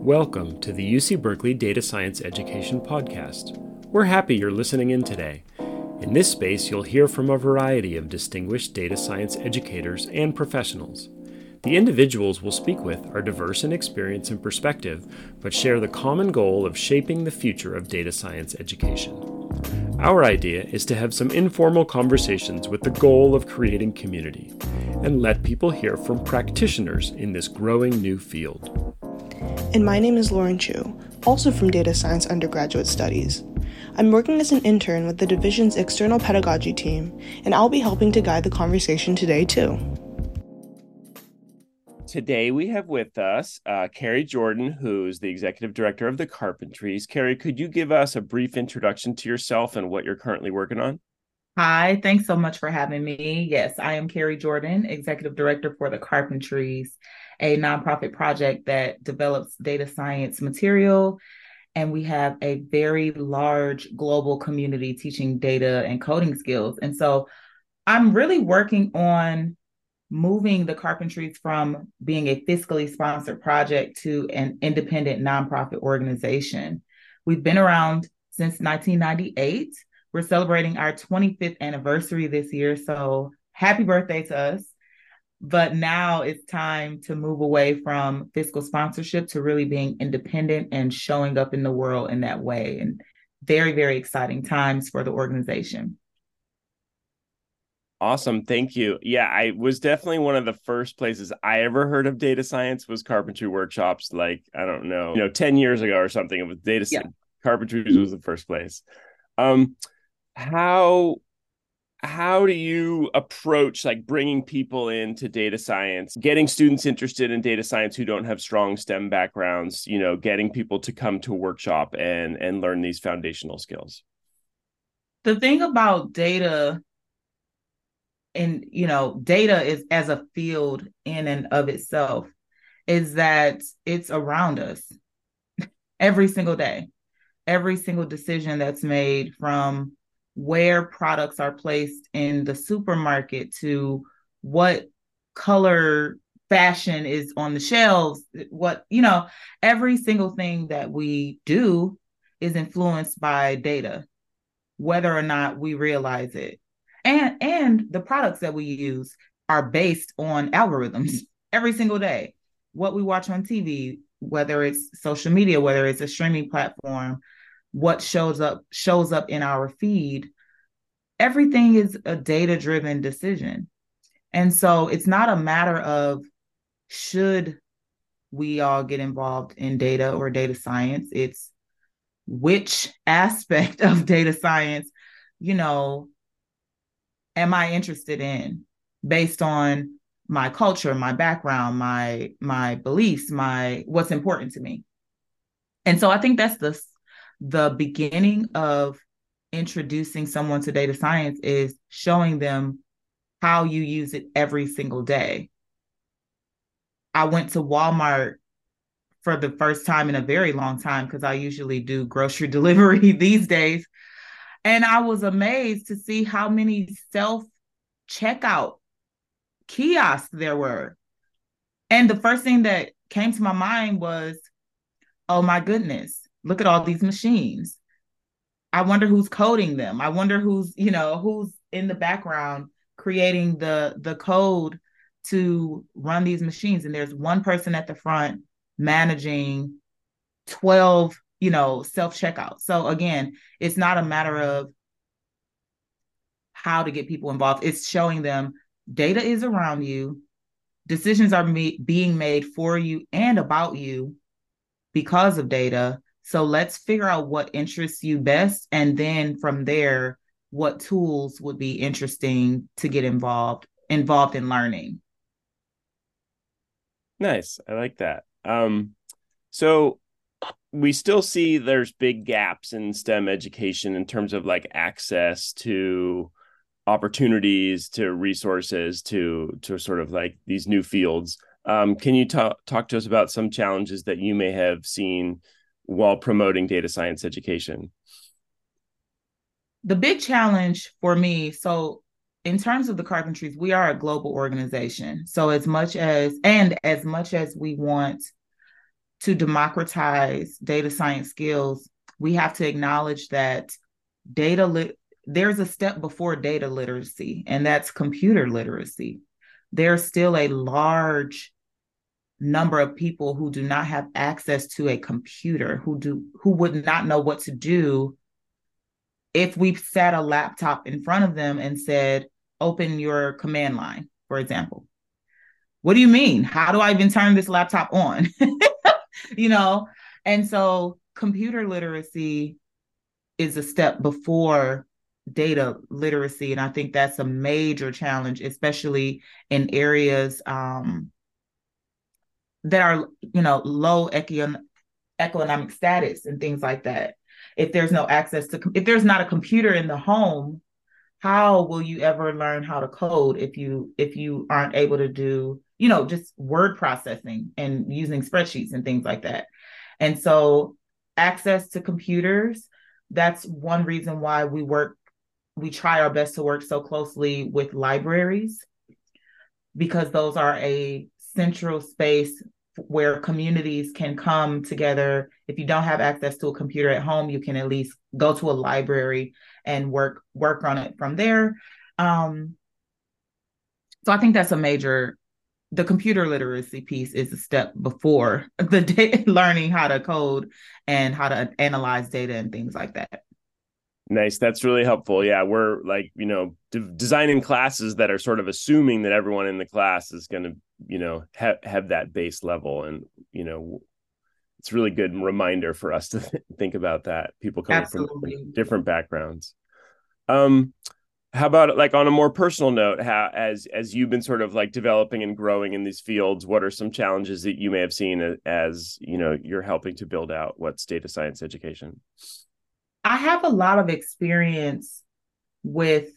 Welcome to the UC Berkeley Data Science Education Podcast. We're happy you're listening in today. In this space, you'll hear from a variety of distinguished data science educators and professionals. The individuals we'll speak with are diverse in experience and perspective, but share the common goal of shaping the future of data science education. Our idea is to have some informal conversations with the goal of creating community and let people hear from practitioners in this growing new field. And my name is Lauren Chu, also from Data Science Undergraduate Studies. I'm working as an intern with the division's external pedagogy team, and I'll be helping to guide the conversation today, too. Today we have with us uh, Kari Jordan, who's the executive director of the Carpentries. Kari, could you give us a brief introduction to yourself and what you're currently working on? Hi, thanks so much for having me. Yes, I am Kari Jordan, executive director for the Carpentries, a nonprofit project that develops data science material and we have a very large global community teaching data and coding skills. And so I'm really working on moving the carpentries from being a fiscally sponsored project to an independent nonprofit organization. We've been around since 1998. We're celebrating our 25th anniversary this year. So happy birthday to us. But now it's time to move away from fiscal sponsorship to really being independent and showing up in the world in that way. And very, very exciting times for the organization. Awesome. Thank you. Yeah, I was definitely one of the first places I ever heard of data science was carpentry workshops like I don't know, you know, 10 years ago or something. It was data yeah. carpentry was the first place. Um how how do you approach like bringing people into data science getting students interested in data science who don't have strong stem backgrounds you know getting people to come to a workshop and and learn these foundational skills? The thing about data and you know data is as a field in and of itself is that it's around us every single day. Every single decision that's made from where products are placed in the supermarket to what color fashion is on the shelves what you know every single thing that we do is influenced by data whether or not we realize it. And and the products that we use are based on algorithms every single day. What we watch on tv whether it's social media whether it's a streaming platform what shows up shows up in our feed everything is a data driven decision. And so it's not a matter of should we all get involved in data or data science. It's which aspect of data science you know am i interested in based on my culture my background my my beliefs my what's important to me. And so i think that's the the beginning of introducing someone to data science is showing them how you use it every single day. I went to Walmart for the first time in a very long time because I usually do grocery delivery these days. And I was amazed to see how many self checkout kiosks there were. And the first thing that came to my mind was, oh my goodness, look at all these machines. I wonder who's coding them. I wonder who's, you know, who's in the background creating the the code to run these machines and there's one person at the front managing 12, you know, self-checkout. So again, it's not a matter of how to get people involved. It's showing them data is around you. Decisions are me- being made for you and about you because of data so let's figure out what interests you best. And then from there, what tools would be interesting to get involved involved in learning. Nice. I like that. Um, so we still see there's big gaps in STEM education in terms of like access to opportunities, to resources, to to sort of like these new fields. Um, can you talk talk to us about some challenges that you may have seen while promoting data science education? The big challenge for me, so in terms of the carpentries, we are a global organization. So as much as and as much as we want to democratize data science skills, we have to acknowledge that data there's a step before data literacy, and that's computer literacy. There's still a large number of people who do not have access to a computer, who do who would not know what to do if we sat a laptop in front of them and said, open your command line, for example. What do you mean? How do I even turn this laptop on? you know? And so computer literacy is a step before data literacy. And I think that's a major challenge, especially in areas um, that are, you know, low econ- economic status and things like that. If there's no access to, if there's not a computer in the home, how will you ever learn how to code if you if you aren't able to do you know just word processing and using spreadsheets and things like that and so access to computers that's one reason why we work we try our best to work so closely with libraries because those are a central space where communities can come together. If you don't have access to a computer at home, you can at least go to a library and work work on it from there. Um, so I think that's a major. The computer literacy piece is a step before the learning how to code and how to analyze data and things like that. Nice. That's really helpful. Yeah, we're like, you know, de- designing classes that are sort of assuming that everyone in the class is going to, you know, ha- have that base level and, you know, it's really good reminder for us to th- think about that. People coming Absolutely. from different backgrounds. Um how about like on a more personal note, how as as you've been sort of like developing and growing in these fields, what are some challenges that you may have seen as, you know, you're helping to build out what's data science education? I have a lot of experience with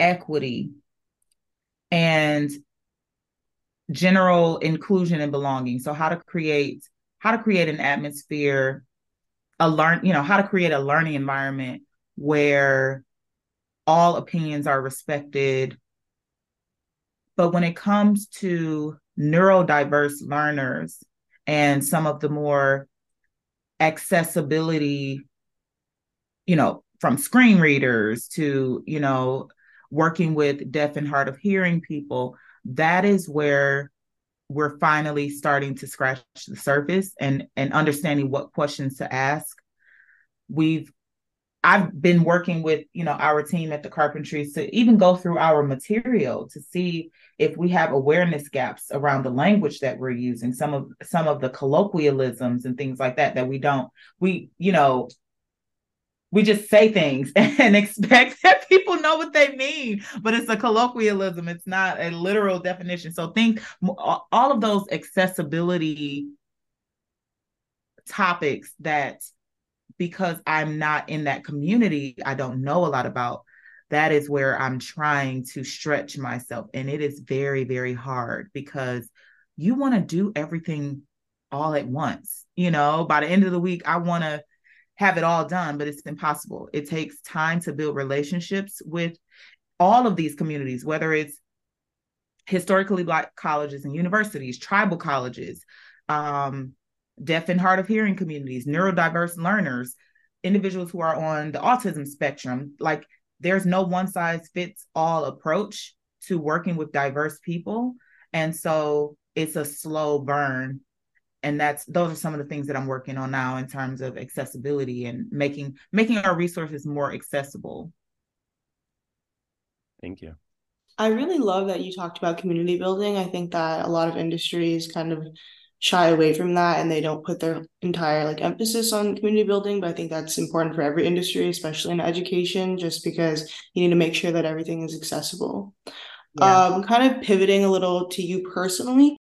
equity and general inclusion and belonging. So how to create how to create an atmosphere, a learn, you know, how to create a learning environment where all opinions are respected. But when it comes to neurodiverse learners and some of the more accessibility you know, from screen readers to, you know, working with deaf and hard of hearing people, that is where we're finally starting to scratch the surface and and understanding what questions to ask. We've I've been working with, you know, our team at the carpentries to even go through our material to see if we have awareness gaps around the language that we're using, some of some of the colloquialisms and things like that that we don't we, you know, we just say things and expect that people know what they mean but it's a colloquialism. It's not a literal definition. So think all of those accessibility topics that because i'm not in that community i don't know a lot about that is where i'm trying to stretch myself. And it is very very hard because you want to do everything all at once you know? By the end of the week i want to have it all done, but it's impossible. It takes time to build relationships with all of these communities, whether it's historically black colleges and universities, tribal colleges, um, deaf and hard of hearing communities, neurodiverse learners, individuals who are on the autism spectrum. Like there's no one size fits all approach to working with diverse people. And so it's a slow burn and that's those are some of the things that i'm working on now in terms of accessibility and making making our resources more accessible. Thank you. I really love that you talked about community building. I think that a lot of industries kind of shy away from that and they don't put their entire like emphasis on community building but i think that's important for every industry especially in education just because you need to make sure that everything is accessible. Yeah. um kind of pivoting a little to you personally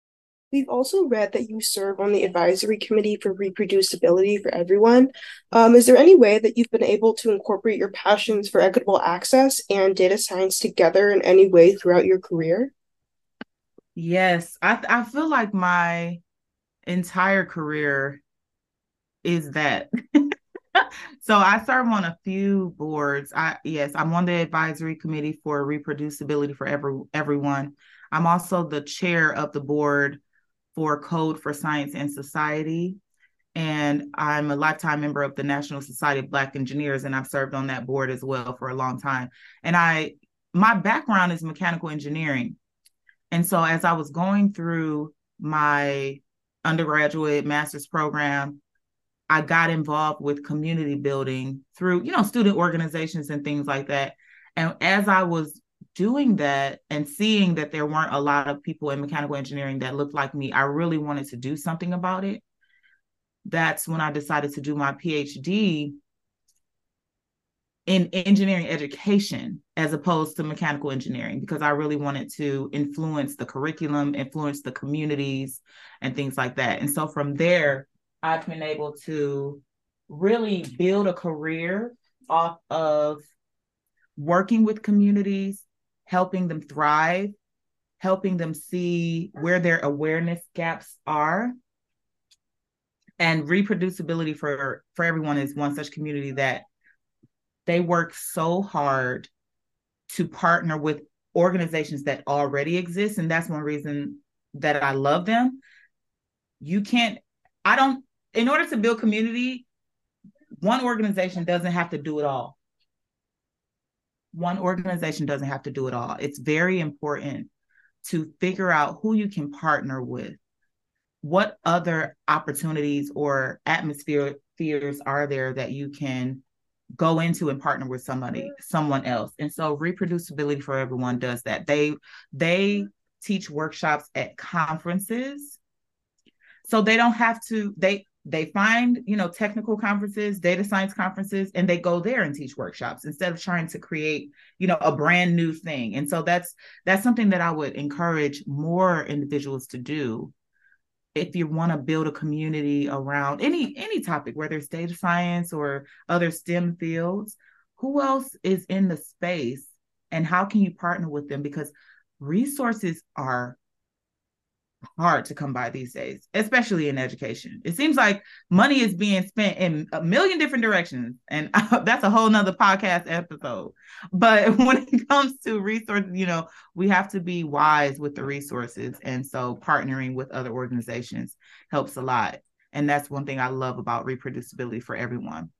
We've also read that you serve on the advisory committee for reproducibility for everyone. Um, is there any way that you've been able to incorporate your passions for equitable access and data science together in any way throughout your career? Yes, I I feel like my entire career is that. so I serve on a few boards. I yes, I'm on the advisory committee for reproducibility for every everyone. I'm also the chair of the board for Code for Science and Society. And I'm a lifetime member of the National Society of Black Engineers, and I've served on that board as well for a long time. And I, my background is mechanical engineering. And so as I was going through my undergraduate master's program, I got involved with community building through, you know, student organizations and things like that. And as I was doing that and seeing that there weren't a lot of people in mechanical engineering that looked like me, I really wanted to do something about it. That's when I decided to do my PhD in engineering education as opposed to mechanical engineering because I really wanted to influence the curriculum, influence the communities, and things like that. And so from there, I've been able to really build a career off of working with communities, helping them thrive, helping them see where their awareness gaps are. And reproducibility for, for everyone is one such community that they work so hard to partner with organizations that already exist. And that's one reason that I love them. You can't, I don't, in order to build community, one organization doesn't have to do it all one organization doesn't have to do it all. It's very important to figure out who you can partner with. What other opportunities or atmospheres are there that you can go into and partner with somebody, someone else? And so reproducibility for everyone does that. They they teach workshops at conferences. So they don't have to they they find you know technical conferences data science conferences and they go there and teach workshops instead of trying to create you know a brand new thing. And so that's that's something that i would encourage more individuals to do if you want to build a community around any any topic whether it's data science or other stem fields who else is in the space and how can you partner with them? Because resources are hard to come by these days, especially in education. It seems like money is being spent in a million different directions, and that's a whole nother podcast episode. But when it comes to resources, you know, we have to be wise with the resources, and so partnering with other organizations helps a lot. And that's one thing I love about reproducibility for everyone.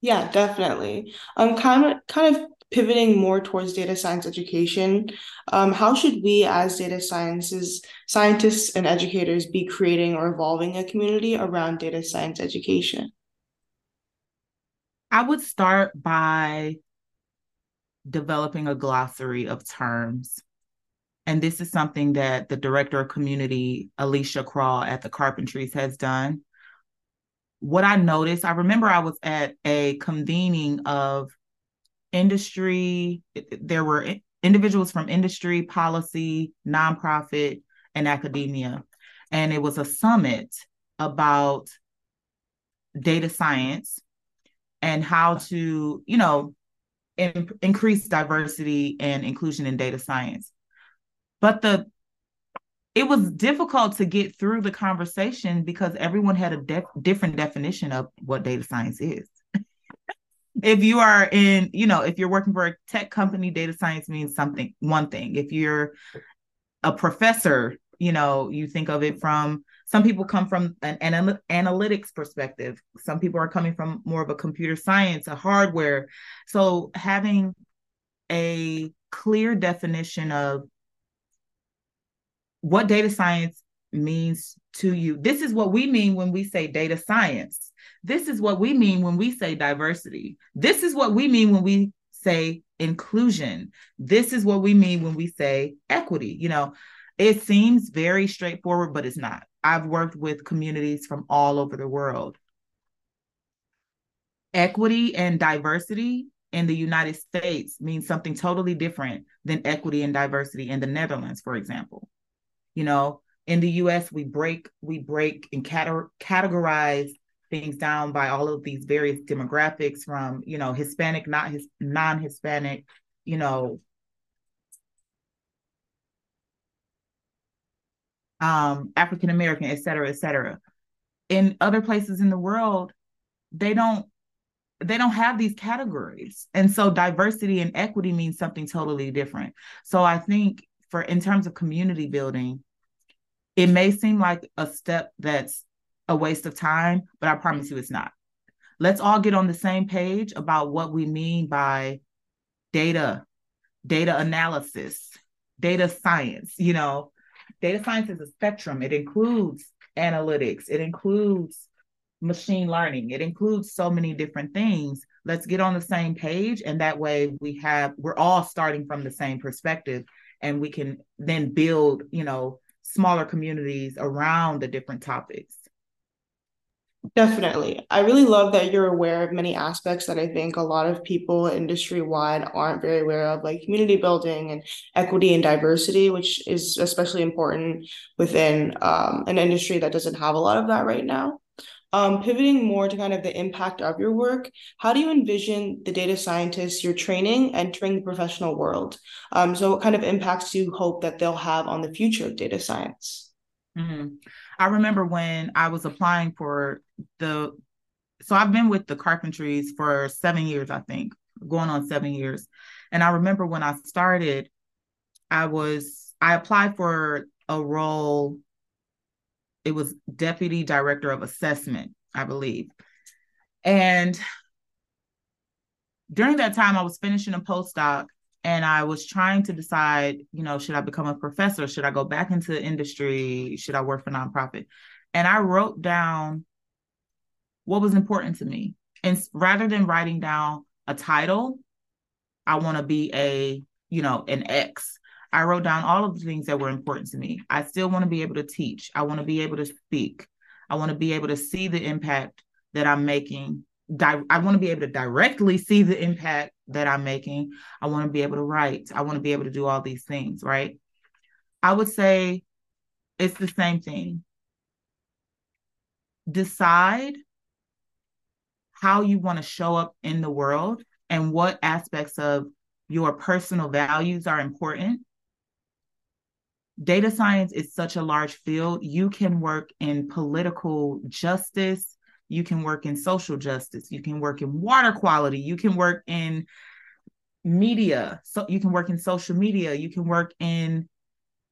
Yeah, definitely. Um, kind of, kind of pivoting more towards data science education, um, how should we as data sciences scientists and educators be creating or evolving a community around data science education? I would start by developing a glossary of terms. And this is something that the director of community, Alycia Crall at the Carpentries, has done. What I noticed, I remember I was at a convening of industry, there were individuals from industry, policy, nonprofit, and academia. And it was a summit about data science and how to, you know, in, increase diversity and inclusion in data science. But the it was difficult to get through the conversation because everyone had a different definition of what data science is if you are in, you know, if you're working for a tech company, data science means something, one thing. If you're a professor, you know, you think of it from some people come from an, an analytics perspective. Some people are coming from more of a computer science, a hardware. So having a clear definition of what data science means to you. This is what we mean when we say data science. This is what we mean when we say diversity. This is what we mean when we say inclusion. This is what we mean when we say equity. You know, it seems very straightforward, but it's not. I've worked with communities from all over the world. Equity and diversity in the United States means something totally different than equity and diversity in the Netherlands, for example. You know, in the US, we break, we break and categorize things down by all of these various demographics from you know hispanic not his non-hispanic you know um african american et cetera et cetera. In other places in the world they don't they don't have these categories. And so diversity and equity means something totally different. So i think for in terms of community building It may seem like a step that's a waste of time, but I promise you it's not. Let's all get on the same page about what we mean by data, data analysis, data science. You know, data science is a spectrum, it includes analytics, it includes machine learning, it includes so many different things. Let's get on the same page. And that way we have, we're all starting from the same perspective and we can then build, you know, smaller communities around the different topics. Definitely. I really love that you're aware of many aspects that I think a lot of people industry wide aren't very aware of, like community building and equity and diversity, which is especially important within um, an industry that doesn't have a lot of that right now. Um, pivoting more to kind of the impact of your work, how do you envision the data scientists you're training entering the professional world? Um, so, what kind of impacts do you hope that they'll have on the future of data science? Mm-hmm. I remember when I was applying for the, so I've been with the Carpentries for seven years, I think, going on seven years. And I remember when I started, I was, I applied for a role, it was Deputy Director of Assessment, I believe. And during that time, I was finishing a postdoc and I was trying to decide, you know, should I become a professor? Should I go back into the industry? Should I work for nonprofit? And I wrote down what was important to me. And rather than writing down a title, I want to be a, you know, an X. I wrote down all of the things that were important to me. I still want to be able to teach. I want to be able to speak. I want to be able to see the impact that I'm making di- I want to be able to directly see the impact that I'm making. I want to be able to write. I want to be able to do all these things, right? I would say it's the same thing. Decide how you want to show up in the world and what aspects of your personal values are important. Data science is such a large field. You can work in political justice, you can work in social justice. You can work in water quality. You can work in media. So you can work in social media. You can work in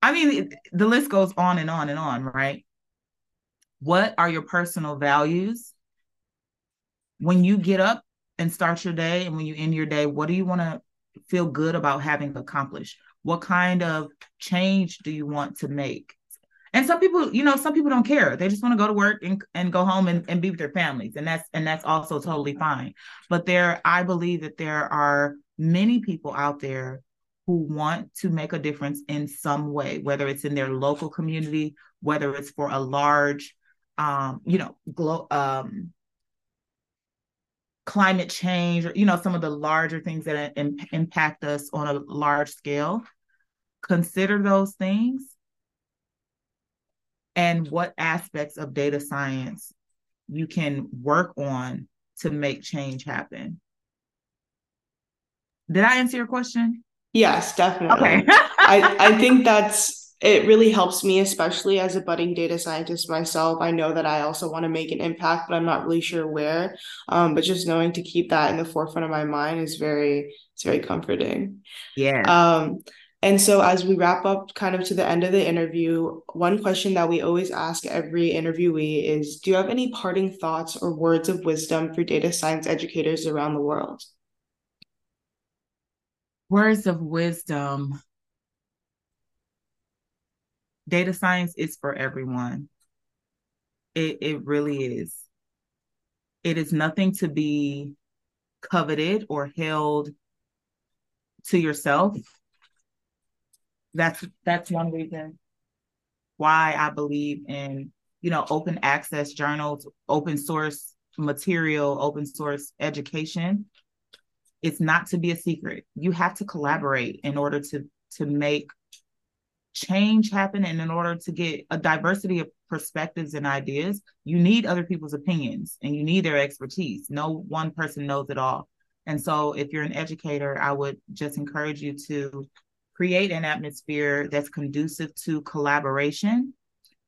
i mean the list goes on and on and on right? What are your personal values? When you get up and start your day and when you end your day what do you want to feel good about having accomplished what kind of change do you want to make? And some people you know some people don't care. They just want to go to work and, and go home and, and be with their families and that's and that's also totally fine. But there i believe that there are many people out there who want to make a difference in some way whether it's in their local community whether it's for a large um you know glo- um climate change or you know some of the larger things that in, impact us on a large scale consider those things and what aspects of data science you can work on to make change happen. Did I answer your question? Yes, definitely. Okay. I, I think that's it really helps me, especially as a budding data scientist myself. I know that I also want to make an impact, but I'm not really sure where. Um, but just knowing to keep that in the forefront of my mind is very it's very comforting. Yeah. Um, and so, as we wrap up kind of to the end of the interview, one question that we always ask every interviewee is Do you have any parting thoughts or words of wisdom for data science educators around the world? Words of wisdom. Data science is for everyone. It, it really is. It is nothing to be coveted or held to yourself that's that's one reason why I believe in you know open access journals, open source material, open source education. It's not to be a secret. You have to collaborate in order to to make change happen and in order to get a diversity of perspectives and ideas you need other people's opinions and you need their expertise no one person knows it all and so if you're an educator i would just encourage you to create an atmosphere that's conducive to collaboration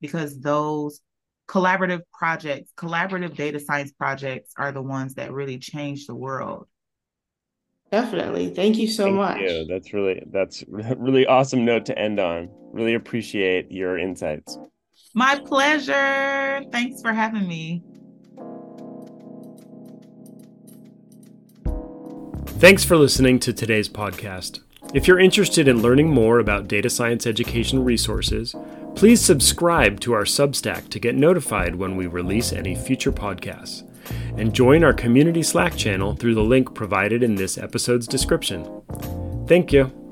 because those collaborative projects, collaborative data science projects are the ones that really change the world. Definitely. Thank you so Thank much. You. That's really that's really awesome note to end on. Really appreciate your insights. My pleasure. Thanks for having me. Thanks for listening to today's podcast. If you're interested in learning more about data science education resources, please subscribe to our Substack to get notified when we release any future podcasts. And join our community Slack channel through the link provided in this episode's description. Thank you.